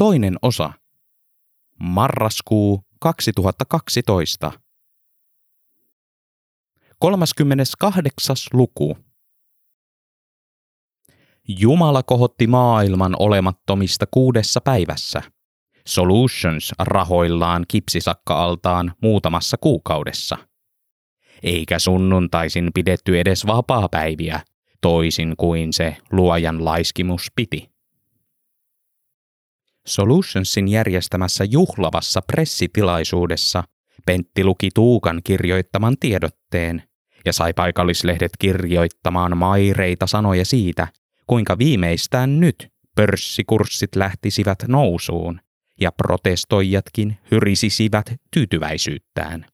Toinen osa. Marraskuu 2012. 38. luku. Jumala kohotti maailman olemattomista kuudessa päivässä. Solutions rahoillaan kipsisakka-altaan muutamassa kuukaudessa. Eikä sunnuntaisin pidetty edes vapaapäiviä, toisin kuin se luojan laiskimus piti. Solutionsin järjestämässä juhlavassa pressitilaisuudessa Pentti luki Tuukan kirjoittaman tiedotteen ja sai paikallislehdet kirjoittamaan maireita sanoja siitä, kuinka viimeistään nyt pörssikurssit lähtisivät nousuun ja protestoijatkin hyrisisivät tyytyväisyyttään.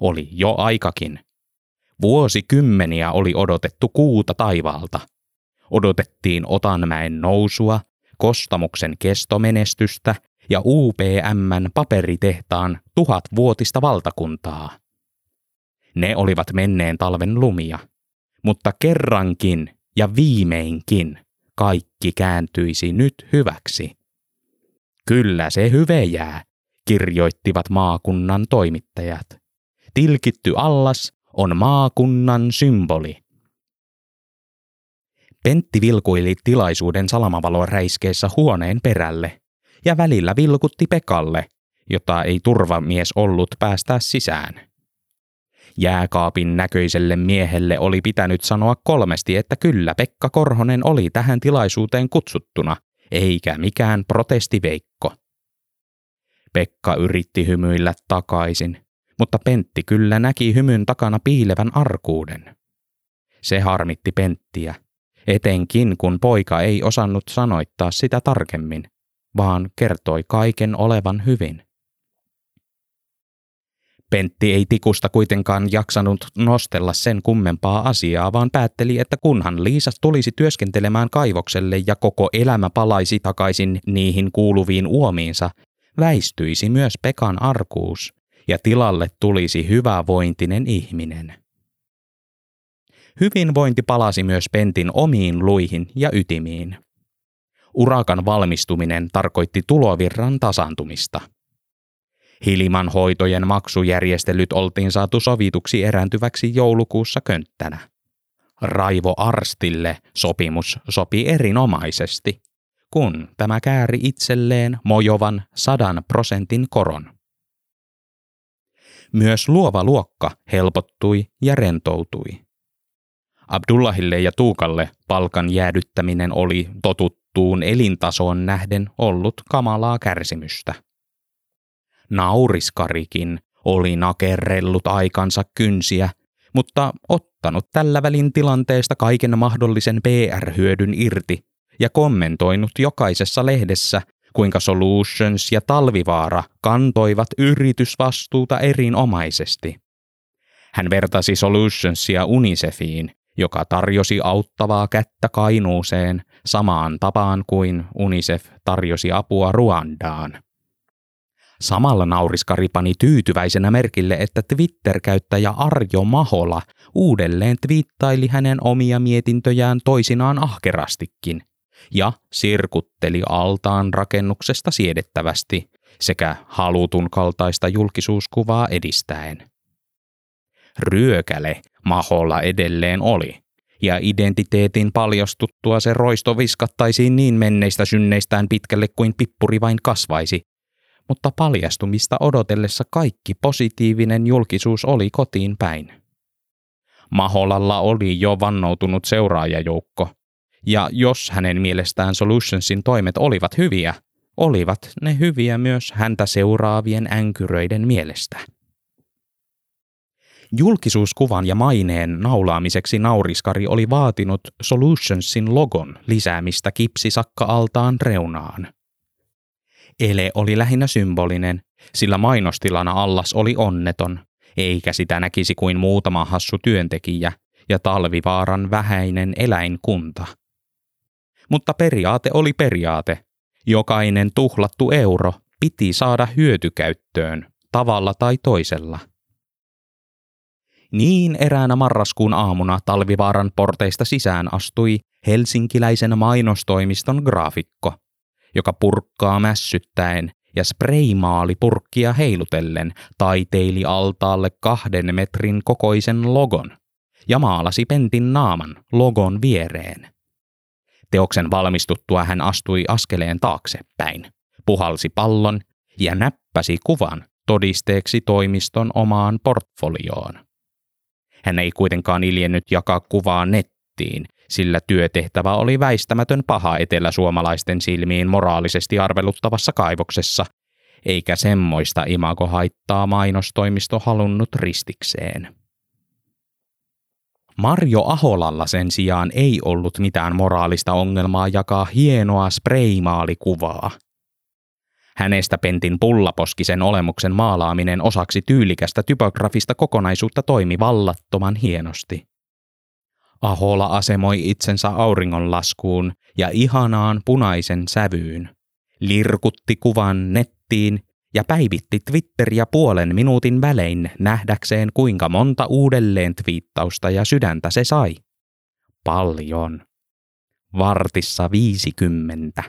Oli jo aikakin. Vuosikymmeniä oli odotettu kuuta taivaalta. Odotettiin Otanmäen nousua, Kostamuksen kestomenestystä ja UPMn paperitehtaan tuhatvuotista valtakuntaa. Ne olivat menneen talven lumia, mutta kerrankin ja viimeinkin kaikki kääntyisi nyt hyväksi. Kyllä se hyve jää, kirjoittivat maakunnan toimittajat. Tilkitty allas on maakunnan symboli. Pentti vilkuili tilaisuuden salamavalon räiskeessä huoneen perälle ja välillä vilkutti Pekalle, jota ei turvamies ollut päästää sisään. Jääkaapin näköiselle miehelle oli pitänyt sanoa kolmesti, että kyllä Pekka Korhonen oli tähän tilaisuuteen kutsuttuna, eikä mikään protestiveikko. Pekka yritti hymyillä takaisin, mutta Pentti kyllä näki hymyn takana piilevän arkuuden. Se harmitti Penttiä, etenkin kun poika ei osannut sanoittaa sitä tarkemmin, vaan kertoi kaiken olevan hyvin. Pentti ei tikusta kuitenkaan jaksanut nostella sen kummempaa asiaa, vaan päätteli, että kunhan Liisas tulisi työskentelemään kaivokselle ja koko elämä palaisi takaisin niihin kuuluviin uomiinsa, väistyisi myös Pekan arkuus ja tilalle tulisi hyvävointinen ihminen. Hyvinvointi palasi myös Pentin omiin luihin ja ytimiin. Urakan valmistuminen tarkoitti tulovirran tasaantumista – Hiliman hoitojen maksujärjestelyt oltiin saatu sovituksi erääntyväksi joulukuussa könttänä. Raivo Arstille sopimus sopi erinomaisesti, kun tämä kääri itselleen mojovan sadan prosentin koron. Myös luova luokka helpottui ja rentoutui. Abdullahille ja Tuukalle palkan jäädyttäminen oli totuttuun elintasoon nähden ollut kamalaa kärsimystä. Nauriskarikin oli nakerrellut aikansa kynsiä, mutta ottanut tällä välin tilanteesta kaiken mahdollisen PR-hyödyn irti ja kommentoinut jokaisessa lehdessä, kuinka Solutions ja Talvivaara kantoivat yritysvastuuta erinomaisesti. Hän vertasi Solutionsia Unicefiin, joka tarjosi auttavaa kättä Kainuuseen samaan tapaan kuin Unicef tarjosi apua Ruandaan. Samalla nauriskari pani tyytyväisenä merkille, että Twitter-käyttäjä Arjo Mahola uudelleen twiittaili hänen omia mietintöjään toisinaan ahkerastikin ja sirkutteli altaan rakennuksesta siedettävästi sekä halutun kaltaista julkisuuskuvaa edistäen. Ryökäle Maholla edelleen oli, ja identiteetin paljastuttua se roisto viskattaisiin niin menneistä synneistään pitkälle kuin pippuri vain kasvaisi, mutta paljastumista odotellessa kaikki positiivinen julkisuus oli kotiin päin. Maholalla oli jo vannoutunut seuraajajoukko, ja jos hänen mielestään Solutionsin toimet olivat hyviä, olivat ne hyviä myös häntä seuraavien änkyröiden mielestä. Julkisuuskuvan ja maineen naulaamiseksi nauriskari oli vaatinut Solutionsin logon lisäämistä kipsisakka-altaan reunaan. Ele oli lähinnä symbolinen, sillä mainostilana allas oli onneton, eikä sitä näkisi kuin muutama hassu työntekijä ja talvivaaran vähäinen eläinkunta. Mutta periaate oli periaate. Jokainen tuhlattu euro piti saada hyötykäyttöön, tavalla tai toisella. Niin eräänä marraskuun aamuna talvivaaran porteista sisään astui helsinkiläisen mainostoimiston graafikko – joka purkkaa mässyttäen ja spreimaali purkkia heilutellen taiteili altaalle kahden metrin kokoisen logon ja maalasi pentin naaman logon viereen. Teoksen valmistuttua hän astui askeleen taaksepäin, puhalsi pallon ja näppäsi kuvan todisteeksi toimiston omaan portfolioon. Hän ei kuitenkaan iljennyt jakaa kuvaa nettiin, sillä työtehtävä oli väistämätön paha eteläsuomalaisten silmiin moraalisesti arveluttavassa kaivoksessa, eikä semmoista imagohaittaa mainostoimisto halunnut ristikseen. Marjo Aholalla sen sijaan ei ollut mitään moraalista ongelmaa jakaa hienoa spreimaalikuvaa. Hänestä Pentin pullaposkisen olemuksen maalaaminen osaksi tyylikästä typografista kokonaisuutta toimi vallattoman hienosti. Ahola asemoi itsensä auringonlaskuun ja ihanaan punaisen sävyyn. Lirkutti kuvan nettiin ja päivitti Twitteriä puolen minuutin välein nähdäkseen kuinka monta uudelleen twiittausta ja sydäntä se sai. Paljon. Vartissa 50.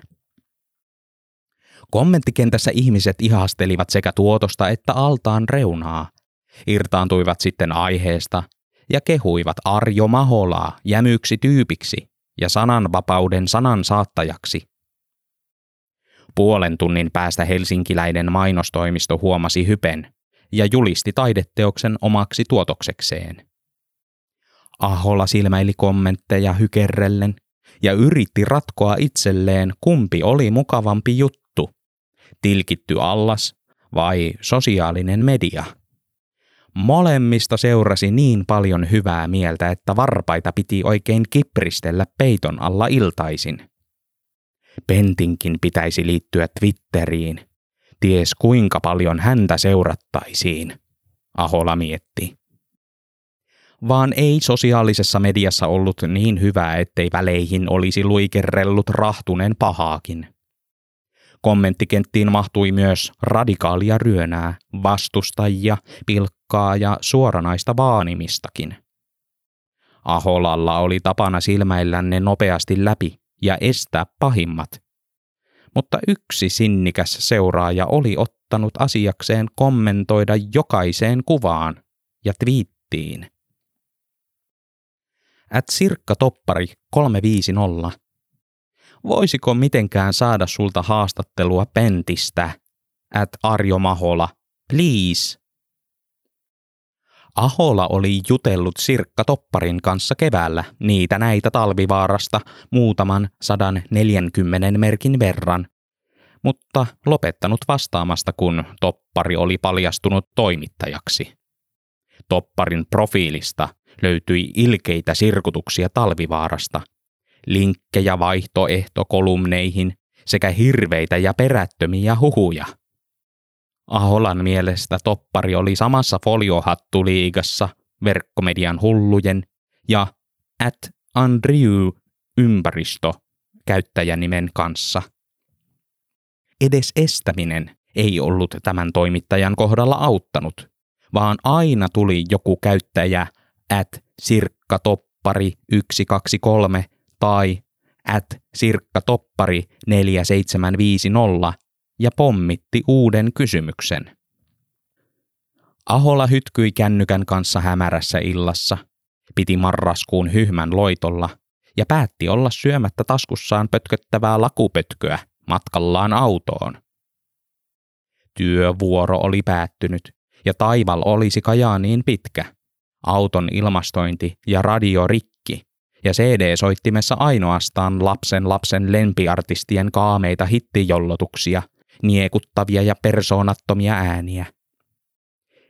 Kommenttikentässä ihmiset ihastelivat sekä tuotosta että altaan reunaa. Irtaantuivat sitten aiheesta ja kehuivat Arjo Maholaa jämyksi tyypiksi ja sananvapauden sanan saattajaksi. Puolen tunnin päästä helsinkiläinen mainostoimisto huomasi hypen ja julisti taideteoksen omaksi tuotoksekseen. Ahola silmäili kommentteja hykerrellen ja yritti ratkoa itselleen, kumpi oli mukavampi juttu, tilkitty allas vai sosiaalinen media. Molemmista seurasi niin paljon hyvää mieltä, että varpaita piti oikein kipristellä peiton alla iltaisin. Pentinkin pitäisi liittyä Twitteriin. Ties kuinka paljon häntä seurattaisiin, Ahola mietti. Vaan ei sosiaalisessa mediassa ollut niin hyvää, ettei väleihin olisi luikerrellut rahtunen pahaakin. Kommenttikenttiin mahtui myös radikaalia ryönää, vastustajia, pilkkaa ja suoranaista vaanimistakin. Aholalla oli tapana silmäillä ne nopeasti läpi ja estää pahimmat. Mutta yksi sinnikäs seuraaja oli ottanut asiakseen kommentoida jokaiseen kuvaan ja twiittiin. At Sirkka Toppari 350 voisiko mitenkään saada sulta haastattelua Pentistä? At Arjo Mahola, please. Ahola oli jutellut Sirkka Topparin kanssa keväällä niitä näitä talvivaarasta muutaman sadan neljänkymmenen merkin verran, mutta lopettanut vastaamasta, kun Toppari oli paljastunut toimittajaksi. Topparin profiilista löytyi ilkeitä sirkutuksia talvivaarasta – linkkejä vaihtoehtokolumneihin sekä hirveitä ja perättömiä huhuja. Aholan mielestä toppari oli samassa foliohattuliigassa verkkomedian hullujen ja at Andrew ympäristö käyttäjänimen kanssa. Edes estäminen ei ollut tämän toimittajan kohdalla auttanut, vaan aina tuli joku käyttäjä at sirkka toppari 123 tai at Sirkka Toppari 4750 ja pommitti uuden kysymyksen. Ahola hytkyi kännykän kanssa hämärässä illassa, piti marraskuun hyhmän loitolla ja päätti olla syömättä taskussaan pötköttävää lakupötköä matkallaan autoon. Työvuoro oli päättynyt ja taival olisi Kajaaniin pitkä. Auton ilmastointi ja radio rikki ja CD-soittimessa ainoastaan lapsen lapsen lempiartistien kaameita hittijollotuksia, niekuttavia ja persoonattomia ääniä.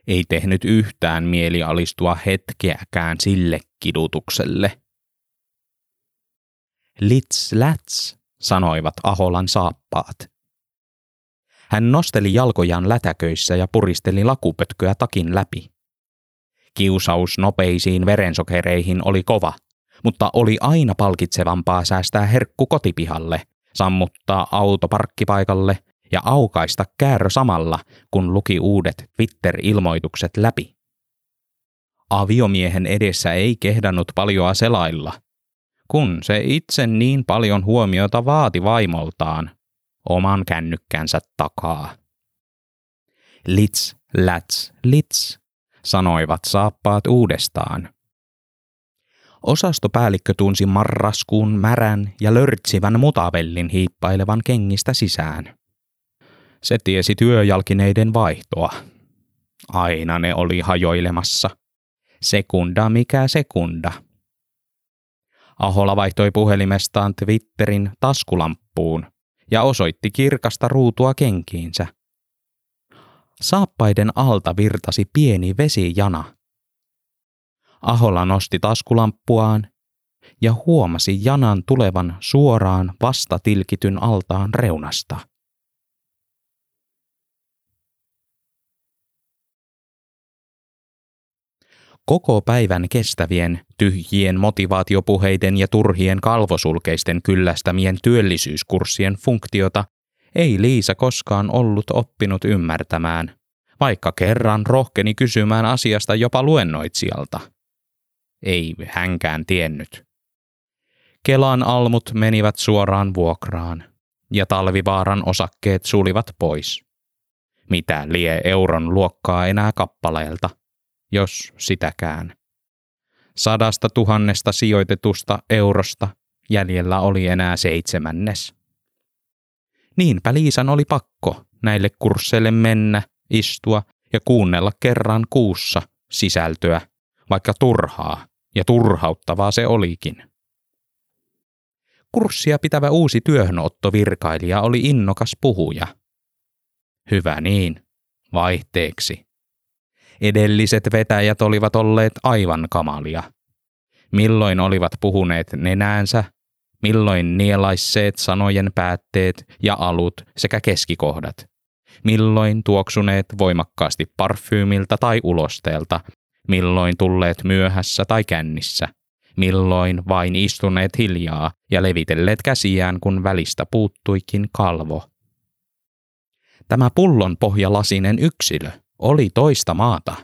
Ei tehnyt yhtään mieli alistua hetkeäkään sille kidutukselle. Lits läts, sanoivat Aholan saappaat. Hän nosteli jalkojaan lätäköissä ja puristeli lakupötköä takin läpi. Kiusaus nopeisiin verensokereihin oli kova – mutta oli aina palkitsevampaa säästää herkku kotipihalle, sammuttaa auto parkkipaikalle ja aukaista käärö samalla, kun luki uudet Twitter-ilmoitukset läpi. Aviomiehen edessä ei kehdannut paljoa selailla, kun se itse niin paljon huomiota vaati vaimoltaan, oman kännykkänsä takaa. Lits, läts, lits, sanoivat saappaat uudestaan. Osastopäällikkö tunsi marraskuun märän ja lörtsivän mutavellin hiippailevan kengistä sisään. Se tiesi työjalkineiden vaihtoa. Aina ne oli hajoilemassa. Sekunda mikä sekunda. Ahola vaihtoi puhelimestaan Twitterin taskulamppuun ja osoitti kirkasta ruutua kenkiinsä. Saappaiden alta virtasi pieni vesijana. Ahola nosti taskulampuaan ja huomasi janan tulevan suoraan vastatilkityn altaan reunasta. Koko päivän kestävien, tyhjien motivaatiopuheiden ja turhien kalvosulkeisten kyllästämien työllisyyskurssien funktiota ei Liisa koskaan ollut oppinut ymmärtämään, vaikka kerran rohkeni kysymään asiasta jopa luennoitsijalta. Ei hänkään tiennyt. Kelan almut menivät suoraan vuokraan, ja talvivaaran osakkeet sulivat pois. Mitä lie euron luokkaa enää kappaleelta? jos sitäkään. Sadasta tuhannesta sijoitetusta eurosta jäljellä oli enää seitsemännes. Niinpä Liisan oli pakko näille kursseille mennä, istua ja kuunnella kerran kuussa sisältöä, vaikka turhaa ja turhauttavaa se olikin. Kurssia pitävä uusi työhönottovirkailija oli innokas puhuja. Hyvä niin, vaihteeksi. Edelliset vetäjät olivat olleet aivan kamalia. Milloin olivat puhuneet nenäänsä, milloin nielaisseet sanojen päätteet ja alut sekä keskikohdat. Milloin tuoksuneet voimakkaasti parfyymiltä tai ulosteelta, milloin tulleet myöhässä tai kännissä, milloin vain istuneet hiljaa ja levitelleet käsiään, kun välistä puuttuikin kalvo. Tämä pullon pohjalasinen yksilö oli toista maata.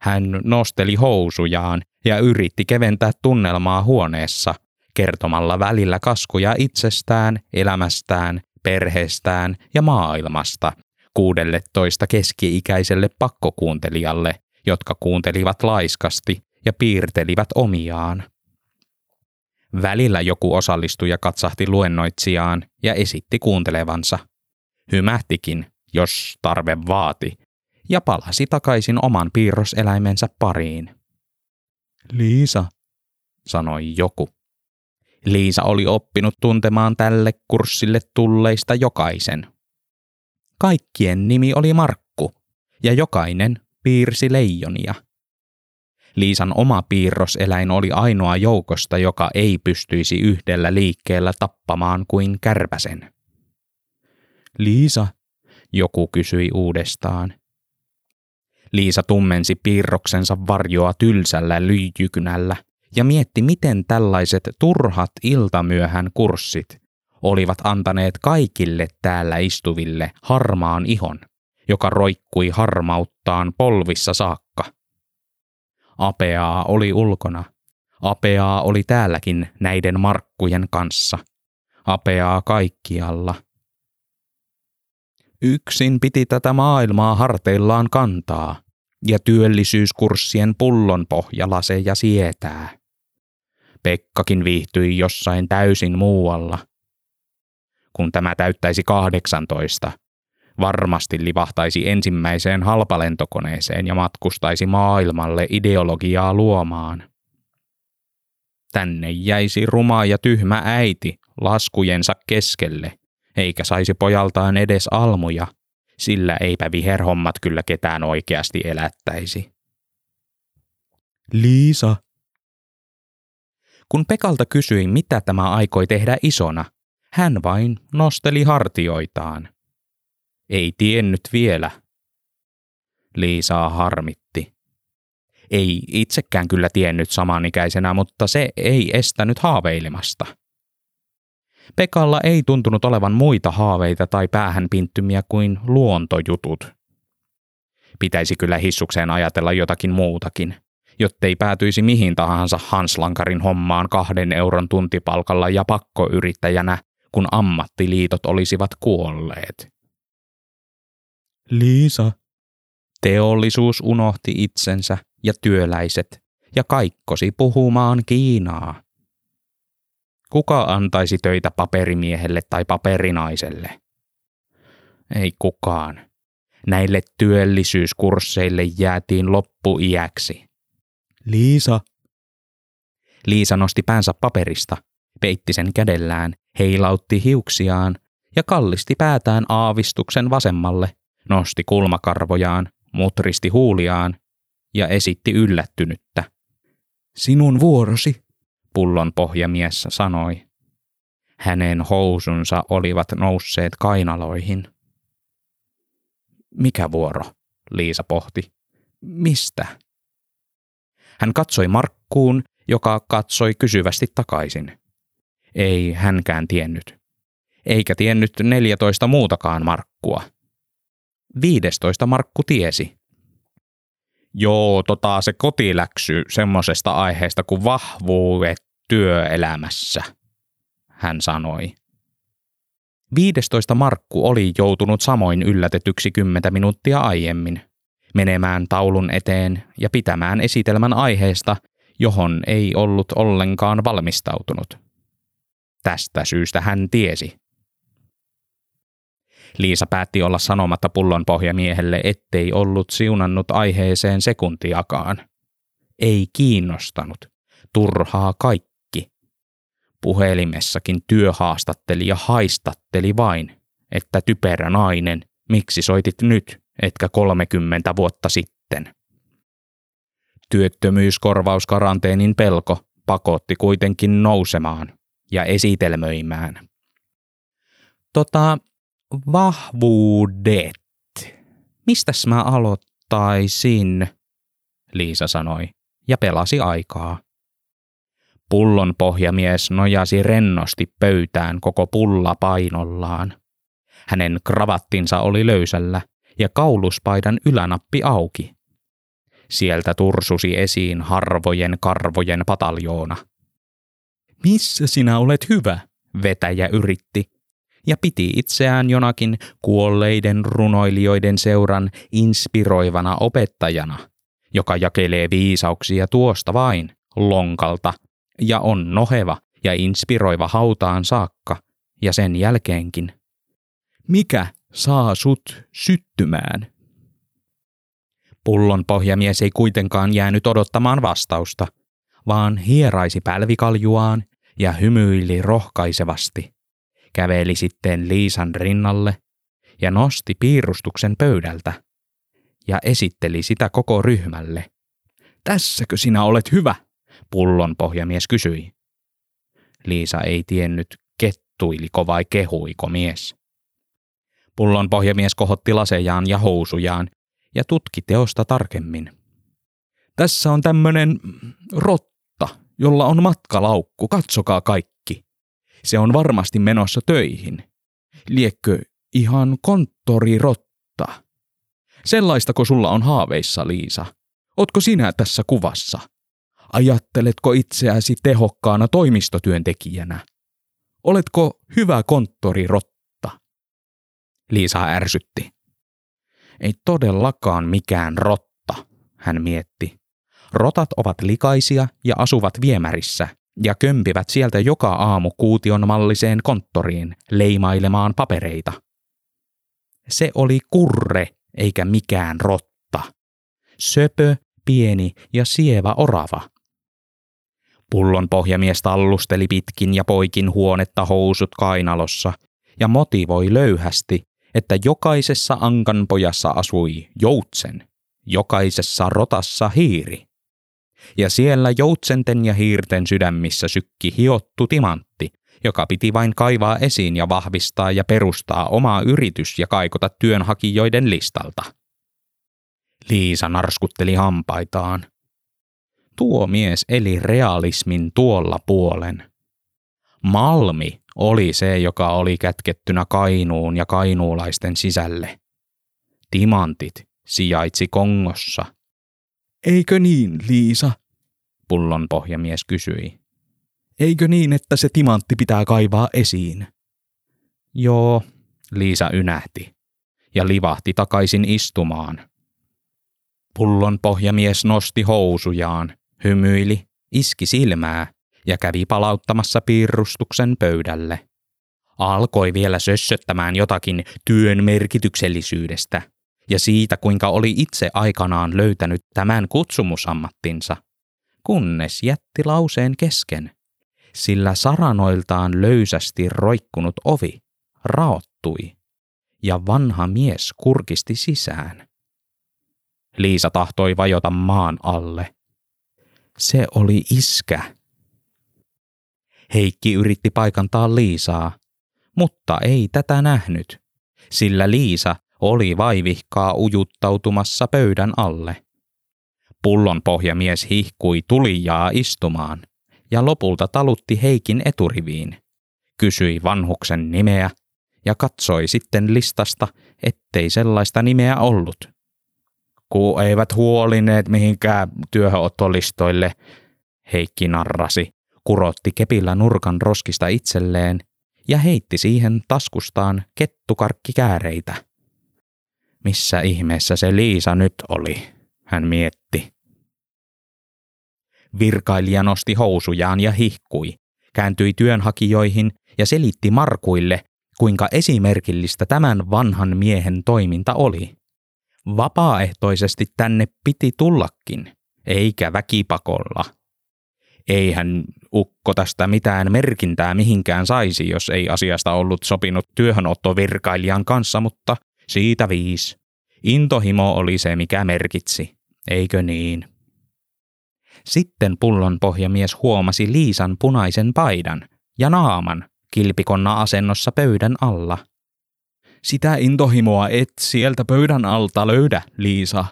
Hän nosteli housujaan ja yritti keventää tunnelmaa huoneessa, kertomalla välillä kaskuja itsestään, elämästään, perheestään ja maailmasta kuudelle toista keski-ikäiselle pakkokuuntelijalle, jotka kuuntelivat laiskasti ja piirtelivät omiaan. Välillä joku osallistuja katsahti luennoitsijaan ja esitti kuuntelevansa. Hymähtikin, jos tarve vaati, ja palasi takaisin oman piirroseläimensä pariin. Liisa, sanoi joku. Liisa oli oppinut tuntemaan tälle kurssille tulleista jokaisen. Kaikkien nimi oli Markku, ja jokainen piirsi leijonia. Liisan oma piirroseläin oli ainoa joukosta, joka ei pystyisi yhdellä liikkeellä tappamaan kuin kärpäsen. Liisa, joku kysyi uudestaan. Liisa tummensi piirroksensa varjoa tylsällä lyijykynällä ja mietti, miten tällaiset turhat iltamyöhän kurssit olivat antaneet kaikille täällä istuville harmaan ihon, joka roikkui harmauttaan polvissa saakka. Apeaa oli ulkona. Apeaa oli täälläkin näiden markkujen kanssa. Apeaa kaikkialla – Yksin piti tätä maailmaa harteillaan kantaa ja työllisyyskurssien pullon pohjalaseja sietää. Pekkakin viihtyi jossain täysin muualla. Kun tämä täyttäisi 18, varmasti livahtaisi ensimmäiseen halpalentokoneeseen ja matkustaisi maailmalle ideologiaa luomaan. Tänne jäisi ruma ja tyhmä äiti laskujensa keskelle eikä saisi pojaltaan edes almuja, sillä eipä viherhommat kyllä ketään oikeasti elättäisi. Liisa. Kun Pekalta kysyi, mitä tämä aikoi tehdä isona, hän vain nosteli hartioitaan. Ei tiennyt vielä. Liisaa harmitti. Ei itsekään kyllä tiennyt samanikäisenä, mutta se ei estänyt haaveilemasta – Pekalla ei tuntunut olevan muita haaveita tai päähänpinttymiä kuin luontojutut. Pitäisi kyllä hissukseen ajatella jotakin muutakin, jottei päätyisi mihin tahansa Hanslankarin hommaan kahden euron tuntipalkalla ja pakkoyrittäjänä, kun ammattiliitot olisivat kuolleet. Liisa. Teollisuus unohti itsensä ja työläiset ja kaikkosi puhumaan Kiinaa. Kuka antaisi töitä paperimiehelle tai paperinaiselle? Ei kukaan. Näille työllisyyskursseille jäätiin loppuiäksi. Liisa. Liisa nosti päänsä paperista, peitti sen kädellään, heilautti hiuksiaan ja kallisti päätään aavistuksen vasemmalle, nosti kulmakarvojaan, mutristi huuliaan ja esitti yllättynyttä. Sinun vuorosi, pullon pohjamies sanoi. Hänen housunsa olivat nousseet kainaloihin. Mikä vuoro? Liisa pohti. Mistä? Hän katsoi Markkuun, joka katsoi kysyvästi takaisin. Ei hänkään tiennyt. Eikä tiennyt neljätoista muutakaan Markkua. Viidestoista Markku tiesi. Joo, tota se kotiläksy semmosesta aiheesta kuin vahvuudet työelämässä, hän sanoi. 15 Markku oli joutunut samoin yllätetyksi kymmentä minuuttia aiemmin, menemään taulun eteen ja pitämään esitelmän aiheesta, johon ei ollut ollenkaan valmistautunut. Tästä syystä hän tiesi. Liisa päätti olla sanomatta pullon pohjamiehelle, ettei ollut siunannut aiheeseen sekuntiakaan. Ei kiinnostanut. Turhaa kaikki. Puhelimessakin työhaastatteli ja haistatteli vain, että typerä nainen, miksi soitit nyt, etkä 30 vuotta sitten. Työttömyyskorvauskaranteenin pelko pakotti kuitenkin nousemaan ja esitelmöimään. Tota, vahvuudet. Mistäs mä aloittaisin? Liisa sanoi ja pelasi aikaa. Pullon pohjamies nojasi rennosti pöytään koko pulla painollaan. Hänen kravattinsa oli löysällä ja kauluspaidan ylänappi auki. Sieltä tursusi esiin harvojen karvojen pataljoona. Missä sinä olet hyvä? vetäjä yritti, ja piti itseään jonakin kuolleiden runoilijoiden seuran inspiroivana opettajana, joka jakelee viisauksia tuosta vain, lonkalta ja on noheva ja inspiroiva hautaan saakka ja sen jälkeenkin. Mikä saa sut syttymään? Pullon pohjamies ei kuitenkaan jäänyt odottamaan vastausta, vaan hieraisi pälvikaljuaan ja hymyili rohkaisevasti. Käveli sitten Liisan rinnalle ja nosti piirustuksen pöydältä ja esitteli sitä koko ryhmälle. Tässäkö sinä olet hyvä? pullon pohjamies kysyi. Liisa ei tiennyt, kettuiliko vai kehuiko mies. Pullon pohjamies kohotti lasejaan ja housujaan ja tutki teosta tarkemmin. Tässä on tämmönen rotta, jolla on matkalaukku, katsokaa kaikki. Se on varmasti menossa töihin. Liekkö ihan konttorirotta? Sellaistako sulla on haaveissa, Liisa? Otko sinä tässä kuvassa? Ajatteletko itseäsi tehokkaana toimistotyöntekijänä? Oletko hyvä konttorirotta? Liisa ärsytti. Ei todellakaan mikään rotta, hän mietti. Rotat ovat likaisia ja asuvat viemärissä ja kömpivät sieltä joka aamu kuution malliseen konttoriin leimailemaan papereita. Se oli kurre eikä mikään rotta. Söpö, pieni ja sievä orava. Pullon pohjamies tallusteli pitkin ja poikin huonetta housut kainalossa ja motivoi löyhästi, että jokaisessa ankanpojassa asui joutsen, jokaisessa rotassa hiiri. Ja siellä joutsenten ja hiirten sydämissä sykki hiottu timantti, joka piti vain kaivaa esiin ja vahvistaa ja perustaa omaa yritys ja kaikota työnhakijoiden listalta. Liisa narskutteli hampaitaan tuo mies eli realismin tuolla puolen. Malmi oli se, joka oli kätkettynä Kainuun ja kainuulaisten sisälle. Timantit sijaitsi Kongossa. Eikö niin, Liisa? Pullon pohjamies kysyi. Eikö niin, että se timantti pitää kaivaa esiin? Joo, Liisa ynähti ja livahti takaisin istumaan. Pullon pohjamies nosti housujaan, hymyili, iski silmää ja kävi palauttamassa piirustuksen pöydälle. Alkoi vielä sössöttämään jotakin työn merkityksellisyydestä ja siitä, kuinka oli itse aikanaan löytänyt tämän kutsumusammattinsa, kunnes jätti lauseen kesken, sillä saranoiltaan löysästi roikkunut ovi raottui ja vanha mies kurkisti sisään. Liisa tahtoi vajota maan alle. Se oli iskä. Heikki yritti paikantaa Liisaa, mutta ei tätä nähnyt, sillä Liisa oli vaivihkaa ujuttautumassa pöydän alle. Pullon pohjamies hihkui tulijaa istumaan ja lopulta talutti Heikin eturiviin. Kysyi vanhuksen nimeä ja katsoi sitten listasta, ettei sellaista nimeä ollut. Ku eivät huolineet mihinkään työhönottolistoille, Heikki narrasi, kurotti kepillä nurkan roskista itselleen ja heitti siihen taskustaan kettukarkkikääreitä. Missä ihmeessä se Liisa nyt oli, hän mietti. Virkailija nosti housujaan ja hihkui, kääntyi työnhakijoihin ja selitti Markuille, kuinka esimerkillistä tämän vanhan miehen toiminta oli. Vapaaehtoisesti tänne piti tullakin, eikä väkipakolla. Eihän ukko tästä mitään merkintää mihinkään saisi, jos ei asiasta ollut sopinut työhönottovirkailijan kanssa, mutta siitä viis. Intohimo oli se, mikä merkitsi, eikö niin? Sitten pullon pohjamies huomasi Liisan punaisen paidan ja naaman kilpikonna asennossa pöydän alla. Sitä intohimoa et sieltä pöydän alta löydä, Liisa.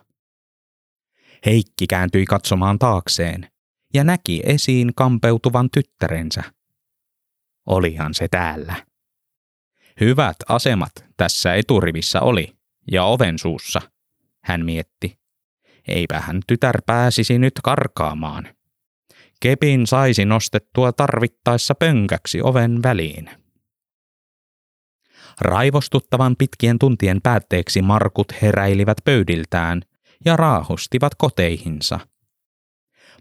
Heikki kääntyi katsomaan taakseen ja näki esiin kampeutuvan tyttärensä. Olihan se täällä. Hyvät asemat tässä eturivissä oli, ja oven suussa, hän mietti. Eipä hän tytär pääsisi nyt karkaamaan. Kepin saisi nostettua tarvittaessa pönkäksi oven väliin. Raivostuttavan pitkien tuntien päätteeksi markut heräilivät pöydiltään ja raahustivat koteihinsa.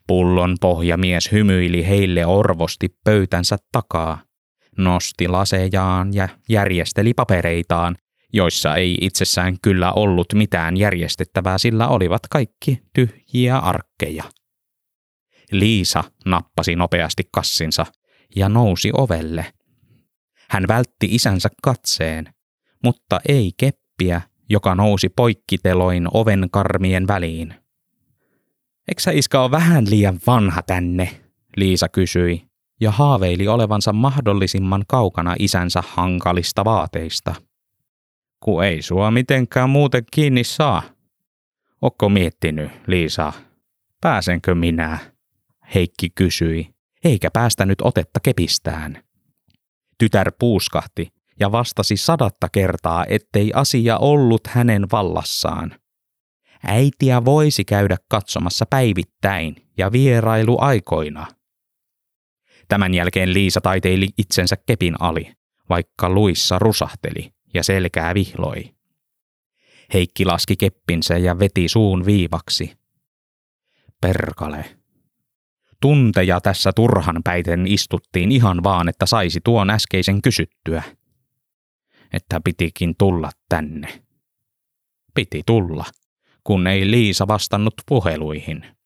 Pullon pohjamies hymyili heille orvosti pöytänsä takaa, nosti lasejaan ja järjesteli papereitaan, joissa ei itsessään kyllä ollut mitään järjestettävää, sillä olivat kaikki tyhjiä arkkeja. Liisa nappasi nopeasti kassinsa ja nousi ovelle. Hän vältti isänsä katseen, mutta ei keppiä, joka nousi poikkiteloin oven karmien väliin. Eksä iska on vähän liian vanha tänne, Liisa kysyi, ja haaveili olevansa mahdollisimman kaukana isänsä hankalista vaateista. Ku ei sua mitenkään muuten kiinni saa. Okko miettinyt, Liisa, pääsenkö minä? Heikki kysyi, eikä päästänyt otetta kepistään. Tytär puuskahti ja vastasi sadatta kertaa, ettei asia ollut hänen vallassaan. Äitiä voisi käydä katsomassa päivittäin ja vierailu aikoina. Tämän jälkeen Liisa taiteili itsensä kepin ali, vaikka luissa rusahteli ja selkää vihloi. Heikki laski keppinsä ja veti suun viivaksi. Perkale, Tunteja tässä turhan päiten istuttiin ihan vaan, että saisi tuon äskeisen kysyttyä. Että pitikin tulla tänne. Piti tulla, kun ei Liisa vastannut puheluihin.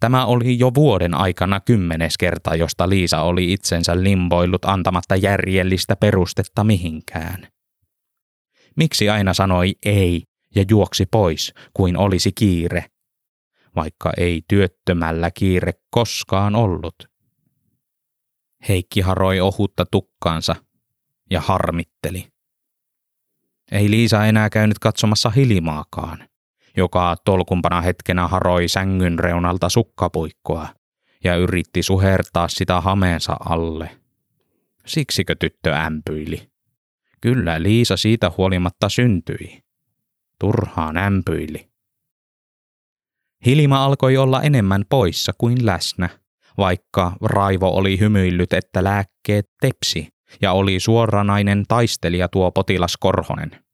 Tämä oli jo vuoden aikana kymmenes kerta, josta Liisa oli itsensä limboillut antamatta järjellistä perustetta mihinkään. Miksi aina sanoi ei ja juoksi pois, kuin olisi kiire, vaikka ei työttömällä kiire koskaan ollut. Heikki haroi ohutta tukkaansa ja harmitteli. Ei Liisa enää käynyt katsomassa hilimaakaan, joka tolkumpana hetkenä haroi sängyn reunalta sukkapuikkoa ja yritti suhertaa sitä hameensa alle. Siksikö tyttö ämpyili? Kyllä Liisa siitä huolimatta syntyi. Turhaan ämpyili. Hilma alkoi olla enemmän poissa kuin läsnä, vaikka Raivo oli hymyillyt, että lääkkeet tepsi ja oli suoranainen taistelija tuo potilas Korhonen.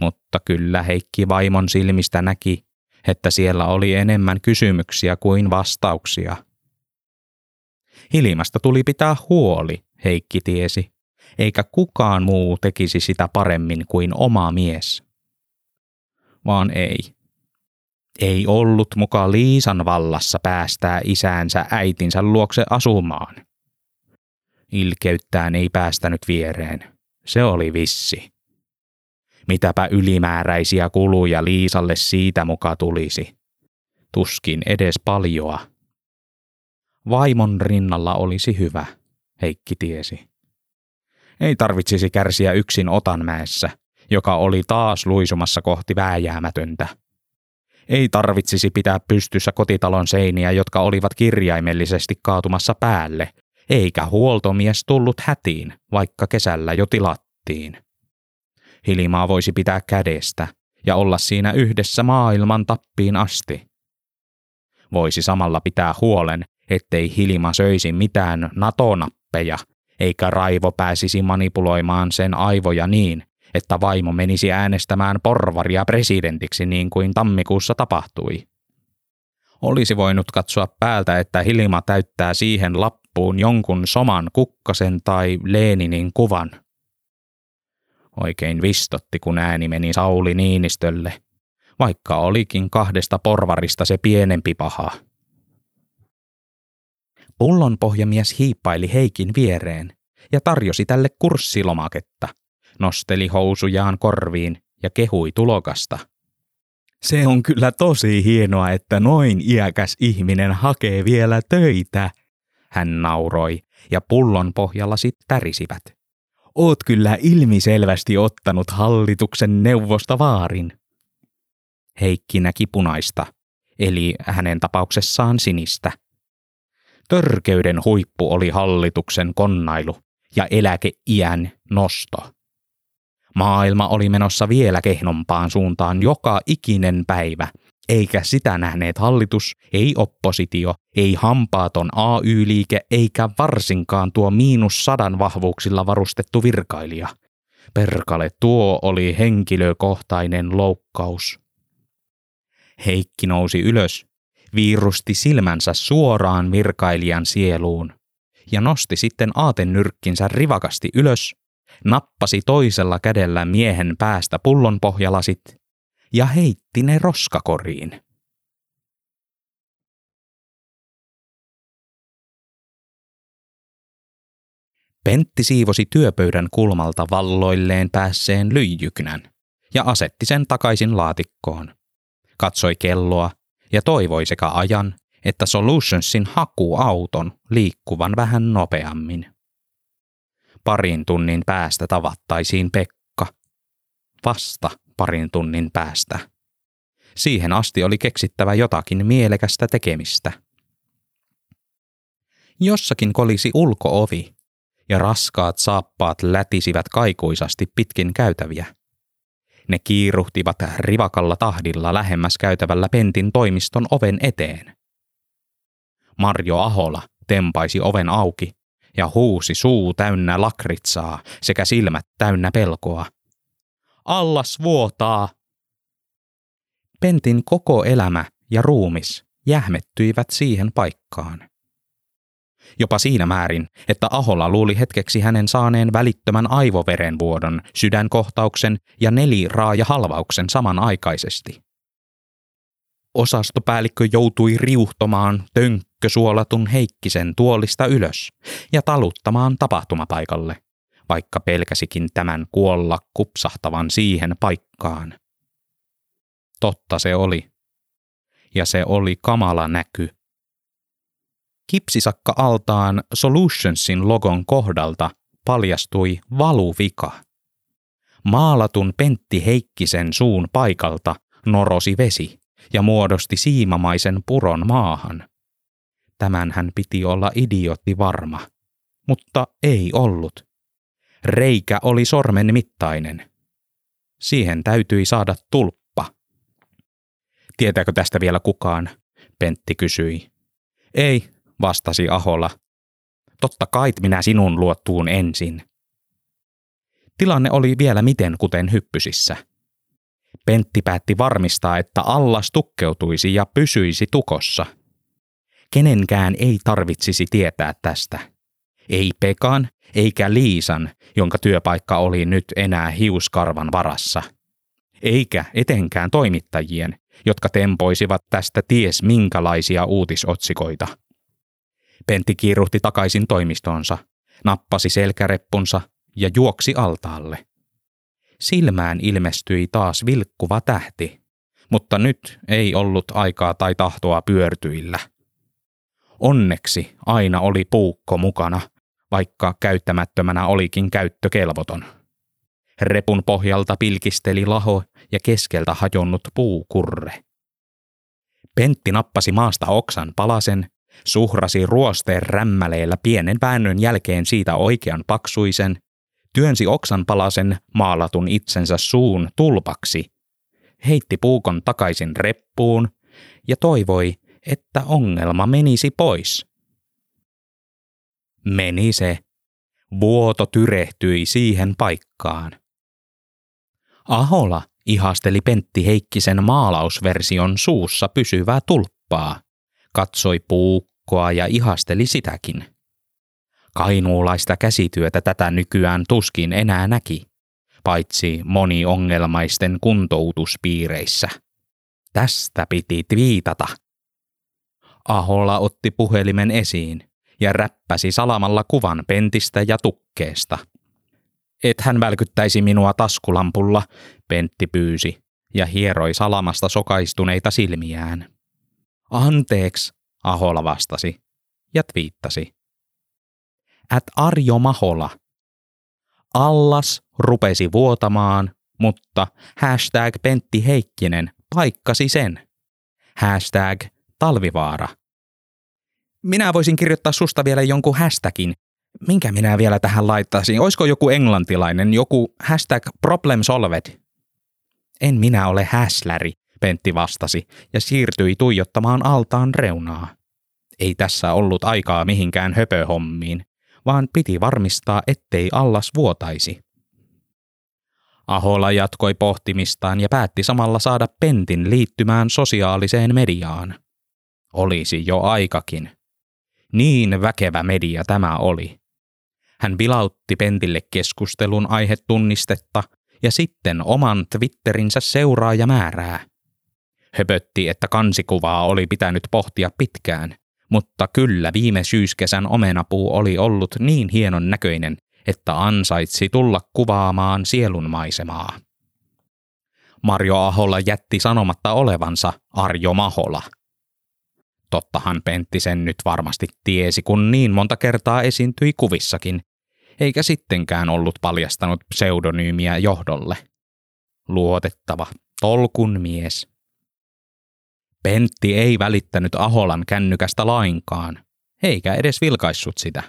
Mutta kyllä Heikki vaimon silmistä näki, että siellä oli enemmän kysymyksiä kuin vastauksia. Hilimasta tuli pitää huoli, Heikki tiesi, eikä kukaan muu tekisi sitä paremmin kuin oma mies. Vaan ei. Ei ollut muka Liisan vallassa päästää isäänsä äitinsä luokse asumaan. Ilkeyttään ei päästänyt viereen. Se oli vissi. Mitäpä ylimääräisiä kuluja Liisalle siitä muka tulisi. Tuskin edes paljoa. Vaimon rinnalla olisi hyvä, Heikki tiesi. Ei tarvitsisi kärsiä yksin Otanmäessä, joka oli taas luisumassa kohti vääjäämätöntä. Ei tarvitsisi pitää pystyssä kotitalon seiniä, jotka olivat kirjaimellisesti kaatumassa päälle, eikä huoltomies tullut hätiin, vaikka kesällä jo tilattiin. Hilimaa voisi pitää kädestä ja olla siinä yhdessä maailman tappiin asti. Voisi samalla pitää huolen, ettei Hilima söisi mitään natonappeja, eikä Raivo pääsisi manipuloimaan sen aivoja niin, että vaimo menisi äänestämään porvaria presidentiksi niin kuin tammikuussa tapahtui. Olisi voinut katsoa päältä, että Hilima täyttää siihen lappuun jonkun soman kukkasen tai Leeninin kuvan. Oikein vistotti, kun ääni meni Sauli Niinistölle, vaikka olikin kahdesta porvarista se pienempi paha. Pullonpohjamies hiippaili Heikin viereen ja tarjosi tälle kurssilomaketta, nosteli housujaan korviin ja kehui tulokasta. Se on kyllä tosi hienoa, että noin iäkäs ihminen hakee vielä töitä, hän nauroi, ja pullon pohjalla sit tärisivät. Oot kyllä ilmiselvästi ottanut hallituksen neuvosta vaarin. Heikki näki punaista, eli hänen tapauksessaan sinistä – Törkeyden huippu oli hallituksen konnailu ja eläkeiän nosto. Maailma oli menossa vielä kehnompaan suuntaan joka ikinen päivä, eikä sitä nähneet hallitus, ei oppositio, ei hampaaton AY-liike, eikä varsinkaan tuo miinus sadan vahvuuksilla varustettu virkailija. Perkale, tuo oli henkilökohtainen loukkaus. Heikki nousi ylös viirusti silmänsä suoraan virkailijan sieluun ja nosti sitten aatennyrkkinsä rivakasti ylös, nappasi toisella kädellä miehen päästä pullon pohjalasit ja heitti ne roskakoriin. Pentti siivosi työpöydän kulmalta valloilleen päässeen lyijyknän ja asetti sen takaisin laatikkoon. Katsoi kelloa ja toivoi sekä ajan että Solutionsin hakuauton liikkuvan vähän nopeammin. Parin tunnin päästä tavattaisiin Pekka. Vasta parin tunnin päästä. Siihen asti oli keksittävä jotakin mielekästä tekemistä. Jossakin kolisi ulkoovi, ja raskaat saappaat lätisivät kaikuisasti pitkin käytäviä. Ne kiiruhtivat rivakalla tahdilla lähemmäs käytävällä Pentin toimiston oven eteen. Marjo Ahola tempaisi oven auki ja huusi suu täynnä lakritsaa sekä silmät täynnä pelkoa. Allas vuotaa! Pentin koko elämä ja ruumis jähmettyivät siihen paikkaan jopa siinä määrin, että Ahola luuli hetkeksi hänen saaneen välittömän aivoverenvuodon, sydänkohtauksen ja neliraajahalvauksen samanaikaisesti. Osastopäällikkö joutui riuhtomaan tönkkösuolatun Heikkisen tuolista ylös ja taluttamaan tapahtumapaikalle, vaikka pelkäsikin tämän kuolla kupsahtavan siihen paikkaan. Totta se oli. Ja se oli kamala näky kipsisakka altaan Solutionsin logon kohdalta paljastui valuvika. Maalatun Pentti Heikkisen suun paikalta norosi vesi ja muodosti siimamaisen puron maahan. Tämän hän piti olla idiotti varma, mutta ei ollut. Reikä oli sormen mittainen. Siihen täytyi saada tulppa. Tietääkö tästä vielä kukaan? Pentti kysyi. Ei, vastasi Ahola. Totta kai minä sinun luottuun ensin. Tilanne oli vielä miten kuten hyppysissä. Pentti päätti varmistaa, että allas tukkeutuisi ja pysyisi tukossa. Kenenkään ei tarvitsisi tietää tästä. Ei Pekan eikä Liisan, jonka työpaikka oli nyt enää hiuskarvan varassa. Eikä etenkään toimittajien, jotka tempoisivat tästä ties minkälaisia uutisotsikoita. Pentti kiiruhti takaisin toimistoonsa, nappasi selkäreppunsa ja juoksi altaalle. Silmään ilmestyi taas vilkkuva tähti, mutta nyt ei ollut aikaa tai tahtoa pyörtyillä. Onneksi aina oli puukko mukana, vaikka käyttämättömänä olikin käyttökelvoton. Repun pohjalta pilkisteli laho ja keskeltä hajonnut puukurre. Pentti nappasi maasta oksan palasen, suhrasi ruosteen rämmäleellä pienen väännön jälkeen siitä oikean paksuisen, työnsi oksan palasen maalatun itsensä suun tulpaksi, heitti puukon takaisin reppuun ja toivoi, että ongelma menisi pois. Meni se. Vuoto tyrehtyi siihen paikkaan. Ahola ihasteli Pentti Heikkisen maalausversion suussa pysyvää tulppaa, katsoi puukkoa ja ihasteli sitäkin. Kainuulaista käsityötä tätä nykyään tuskin enää näki, paitsi moniongelmaisten kuntoutuspiireissä. Tästä piti twiitata. Aholla otti puhelimen esiin ja räppäsi salamalla kuvan pentistä ja tukkeesta – et hän välkyttäisi minua taskulampulla, Pentti pyysi ja hieroi salamasta sokaistuneita silmiään. Anteeksi, Ahola vastasi ja twiittasi. At Arjo Mahola. Allas rupesi vuotamaan, mutta hashtag Pentti Heikkinen paikkasi sen. Hashtag Talvivaara. Minä voisin kirjoittaa susta vielä jonkun hashtagin, minkä minä vielä tähän laittaisin? Olisiko joku englantilainen, joku hashtag problem solved? En minä ole häsläri, Pentti vastasi ja siirtyi tuijottamaan altaan reunaa. Ei tässä ollut aikaa mihinkään höpöhommiin, vaan piti varmistaa, ettei allas vuotaisi. Ahola jatkoi pohtimistaan ja päätti samalla saada Pentin liittymään sosiaaliseen mediaan. Olisi jo aikakin. Niin väkevä media tämä oli. Hän vilautti Pentille keskustelun aihetunnistetta ja sitten oman Twitterinsä seuraajamäärää. Höpötti, että kansikuvaa oli pitänyt pohtia pitkään, mutta kyllä viime syyskesän omenapuu oli ollut niin hienon näköinen, että ansaitsi tulla kuvaamaan sielunmaisemaa. Marjo Ahola jätti sanomatta olevansa Arjo Mahola. Tottahan Pentti sen nyt varmasti tiesi, kun niin monta kertaa esiintyi kuvissakin, eikä sittenkään ollut paljastanut pseudonyymiä johdolle. Luotettava, tolkun mies. Pentti ei välittänyt Aholan kännykästä lainkaan, eikä edes vilkaissut sitä.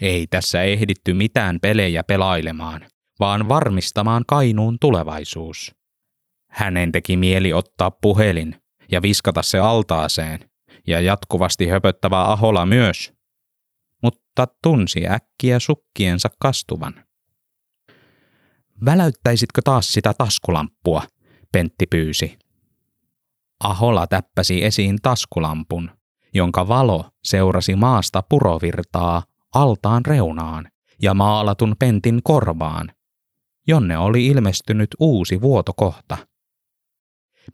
Ei tässä ehditty mitään pelejä pelailemaan, vaan varmistamaan Kainuun tulevaisuus. Hänen teki mieli ottaa puhelin ja viskata se altaaseen, ja jatkuvasti höpöttävä Ahola myös, mutta tunsi äkkiä sukkiensa kastuvan. Väläyttäisitkö taas sitä taskulampua, Pentti pyysi. Ahola täppäsi esiin taskulampun, jonka valo seurasi maasta purovirtaa altaan reunaan ja maalatun Pentin korvaan, jonne oli ilmestynyt uusi vuotokohta.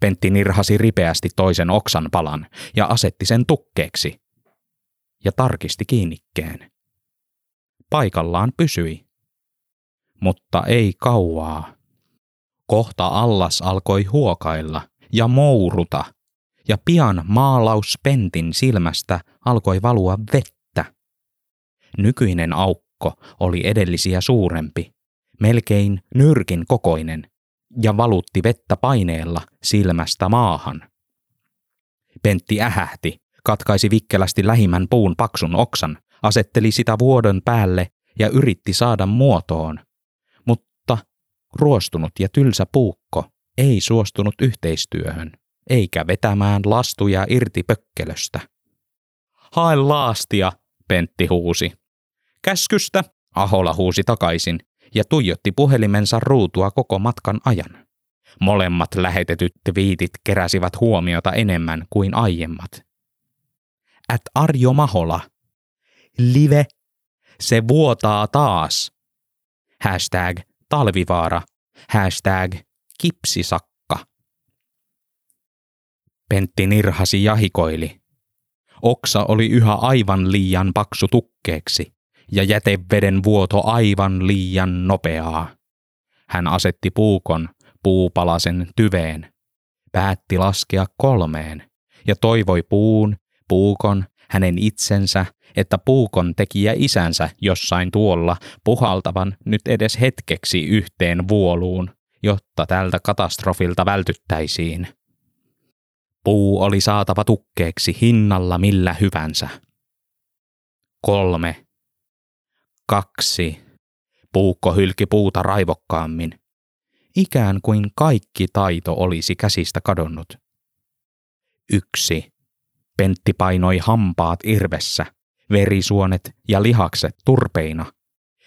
Pentti nirhasi ripeästi toisen oksan palan ja asetti sen tukkeeksi, ja tarkisti kiinnikkeen. Paikallaan pysyi. Mutta ei kauaa. Kohta allas alkoi huokailla ja mouruta, ja pian maalauspentin silmästä alkoi valua vettä. Nykyinen aukko oli edellisiä suurempi, melkein nyrkin kokoinen, ja valutti vettä paineella silmästä maahan. Pentti ähähti katkaisi vikkelästi lähimmän puun paksun oksan, asetteli sitä vuodon päälle ja yritti saada muotoon. Mutta ruostunut ja tylsä puukko ei suostunut yhteistyöhön, eikä vetämään lastuja irti pökkelöstä. Hae laastia, Pentti huusi. Käskystä, Ahola huusi takaisin tuijotti puhelimensa ruutua koko matkan ajan. Molemmat lähetetyt viitit keräsivät huomiota enemmän kuin aiemmat. At Arjo Mahola. Live. Se vuotaa taas. Hashtag talvivaara. Hashtag kipsisakka. Pentti nirhasi ja hikoili. Oksa oli yhä aivan liian paksu tukkeeksi ja jäteveden vuoto aivan liian nopeaa. Hän asetti puukon puupalasen tyveen, päätti laskea kolmeen ja toivoi puun, puukon, hänen itsensä, että puukon tekijä isänsä jossain tuolla puhaltavan nyt edes hetkeksi yhteen vuoluun, jotta tältä katastrofilta vältyttäisiin. Puu oli saatava tukkeeksi hinnalla millä hyvänsä. Kolme. Kaksi. Puukko hylki puuta raivokkaammin. Ikään kuin kaikki taito olisi käsistä kadonnut. Yksi. Pentti painoi hampaat irvessä, verisuonet ja lihakset turpeina.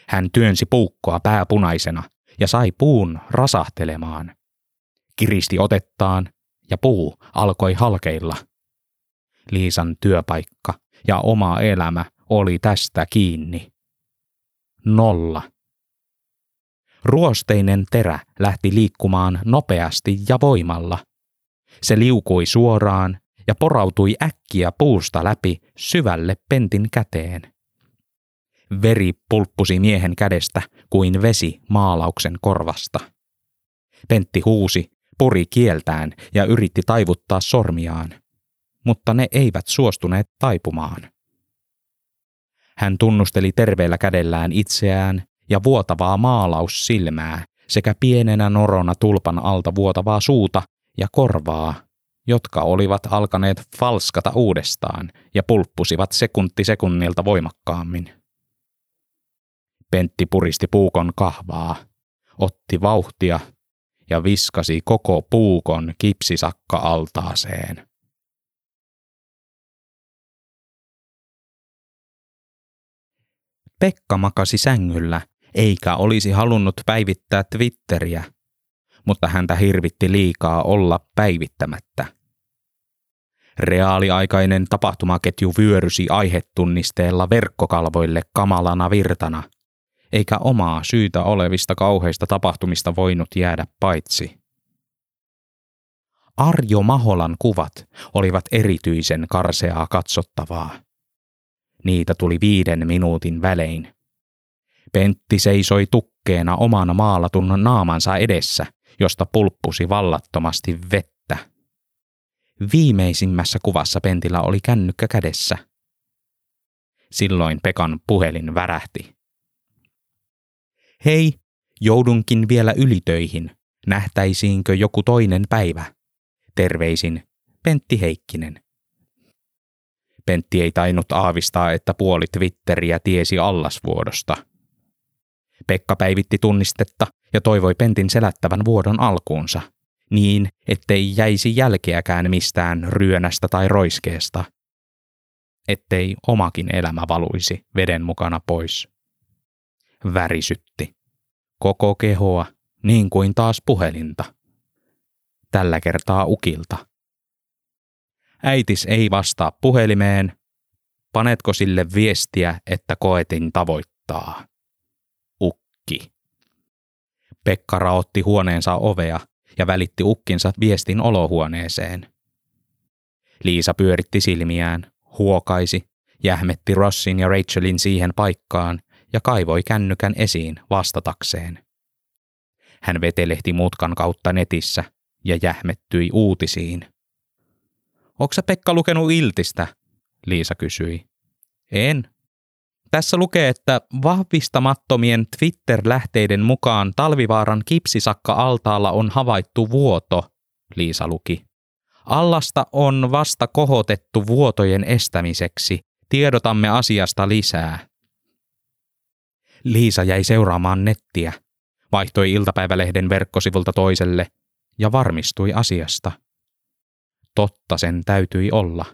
Hän työnsi puukkoa pääpunaisena ja sai puun rasahtelemaan. Kiristi otettaan ja puu alkoi halkeilla. Liisan työpaikka ja oma elämä oli tästä kiinni. Nolla. Ruosteinen terä lähti liikkumaan nopeasti ja voimalla. Se liukui suoraan ja porautui äkkiä puusta läpi syvälle pentin käteen. Veri pulppusi miehen kädestä kuin vesi maalauksen korvasta. Pentti huusi puri kieltään ja yritti taivuttaa sormiaan, mutta ne eivät suostuneet taipumaan. Hän tunnusteli terveellä kädellään itseään ja vuotavaa maalaussilmää sekä pienenä norona tulpan alta vuotavaa suuta ja korvaa, jotka olivat alkaneet falskata uudestaan ja pulppusivat sekunti sekunnilta voimakkaammin. Pentti puristi puukon kahvaa, otti vauhtia ja viskasi koko puukon kipsisakka-altaaseen. Pekka makasi sängyllä, eikä olisi halunnut päivittää Twitteriä, mutta häntä hirvitti liikaa olla päivittämättä. Reaaliaikainen tapahtumaketju vyörysi aihetunnisteella verkkokalvoille kamalana virtana – eikä omaa syytä olevista kauheista tapahtumista voinut jäädä paitsi. Arjo Maholan kuvat olivat erityisen karseaa katsottavaa. Niitä tuli viiden minuutin välein. Pentti seisoi tukkeena oman maalatun naamansa edessä, josta pulppusi vallattomasti vettä. Viimeisimmässä kuvassa Pentillä oli kännykkä kädessä. Silloin Pekan puhelin värähti. Hei, joudunkin vielä ylitöihin. Nähtäisiinkö joku toinen päivä? Terveisin, Pentti Heikkinen. Pentti ei tainnut aavistaa, että puoli Twitteriä tiesi allasvuodosta. Pekka päivitti tunnistetta ja toivoi Pentin selättävän vuodon alkuunsa, niin ettei jäisi jälkeäkään mistään ryönästä tai roiskeesta. Ettei omakin elämä valuisi veden mukana pois värisytti. Koko kehoa, niin kuin taas puhelinta. Tällä kertaa ukilta. Äitis ei vastaa puhelimeen. Panetko sille viestiä, että koetin tavoittaa? Ukki. Pekka raotti huoneensa ovea ja välitti ukkinsa viestin olohuoneeseen. Liisa pyöritti silmiään, huokaisi, jähmetti Rossin ja Rachelin siihen paikkaan, ja kaivoi kännykän esiin vastatakseen. Hän vetelehti mutkan kautta netissä ja jähmettyi uutisiin. Oksa Pekka lukenut Iltistä? Liisa kysyi. En. Tässä lukee, että vahvistamattomien Twitter-lähteiden mukaan Talvivaaran kipsisakka-altaalla on havaittu vuoto, Liisa luki. Allasta on vasta kohotettu vuotojen estämiseksi. Tiedotamme asiasta lisää. Liisa jäi seuraamaan nettiä, vaihtoi iltapäivälehden verkkosivulta toiselle ja varmistui asiasta. Totta sen täytyi olla.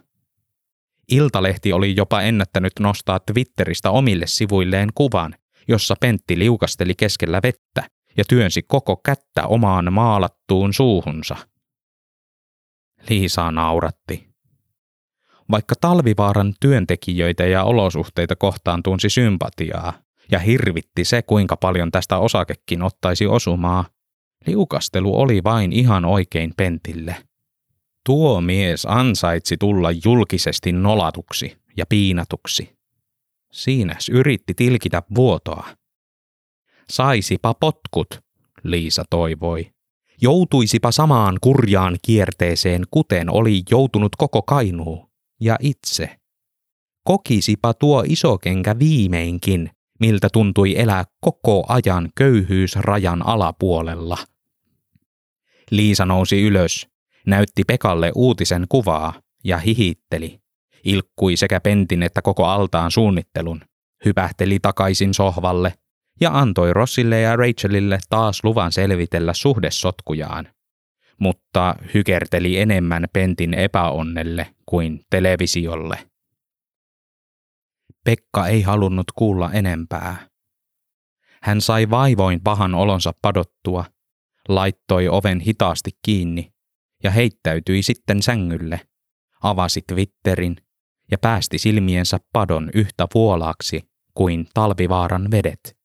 Iltalehti oli jopa ennättänyt nostaa Twitteristä omille sivuilleen kuvan, jossa Pentti liukasteli keskellä vettä ja työnsi koko kättä omaan maalattuun suuhunsa. Liisa nauratti. Vaikka talvivaaran työntekijöitä ja olosuhteita kohtaan tunsi sympatiaa ja hirvitti se, kuinka paljon tästä osakekin ottaisi osumaa, liukastelu oli vain ihan oikein Pentille. Tuo mies ansaitsi tulla julkisesti nolatuksi ja piinatuksi. Siinäs yritti tilkitä vuotoa. Saisipa potkut, Liisa toivoi. Joutuisipa samaan kurjaan kierteeseen, kuten oli joutunut koko Kainuu ja itse. Kokisipa tuo isokenkä viimeinkin, miltä tuntui elää koko ajan köyhyysrajan alapuolella. Liisa nousi ylös, näytti Pekalle uutisen kuvaa ja hihitteli. Ilkkui sekä pentin että koko altaan suunnittelun, hypähteli takaisin sohvalle ja antoi Rossille ja Rachelille taas luvan selvitellä suhdesotkujaan, mutta hykerteli enemmän pentin epäonnelle kuin televisiolle. Pekka ei halunnut kuulla enempää. Hän sai vaivoin pahan olonsa padottua, laittoi oven hitaasti kiinni ja heittäytyi sitten sängylle, avasi Twitterin ja päästi silmiensä padon yhtä vuolaaksi kuin talvivaaran vedet.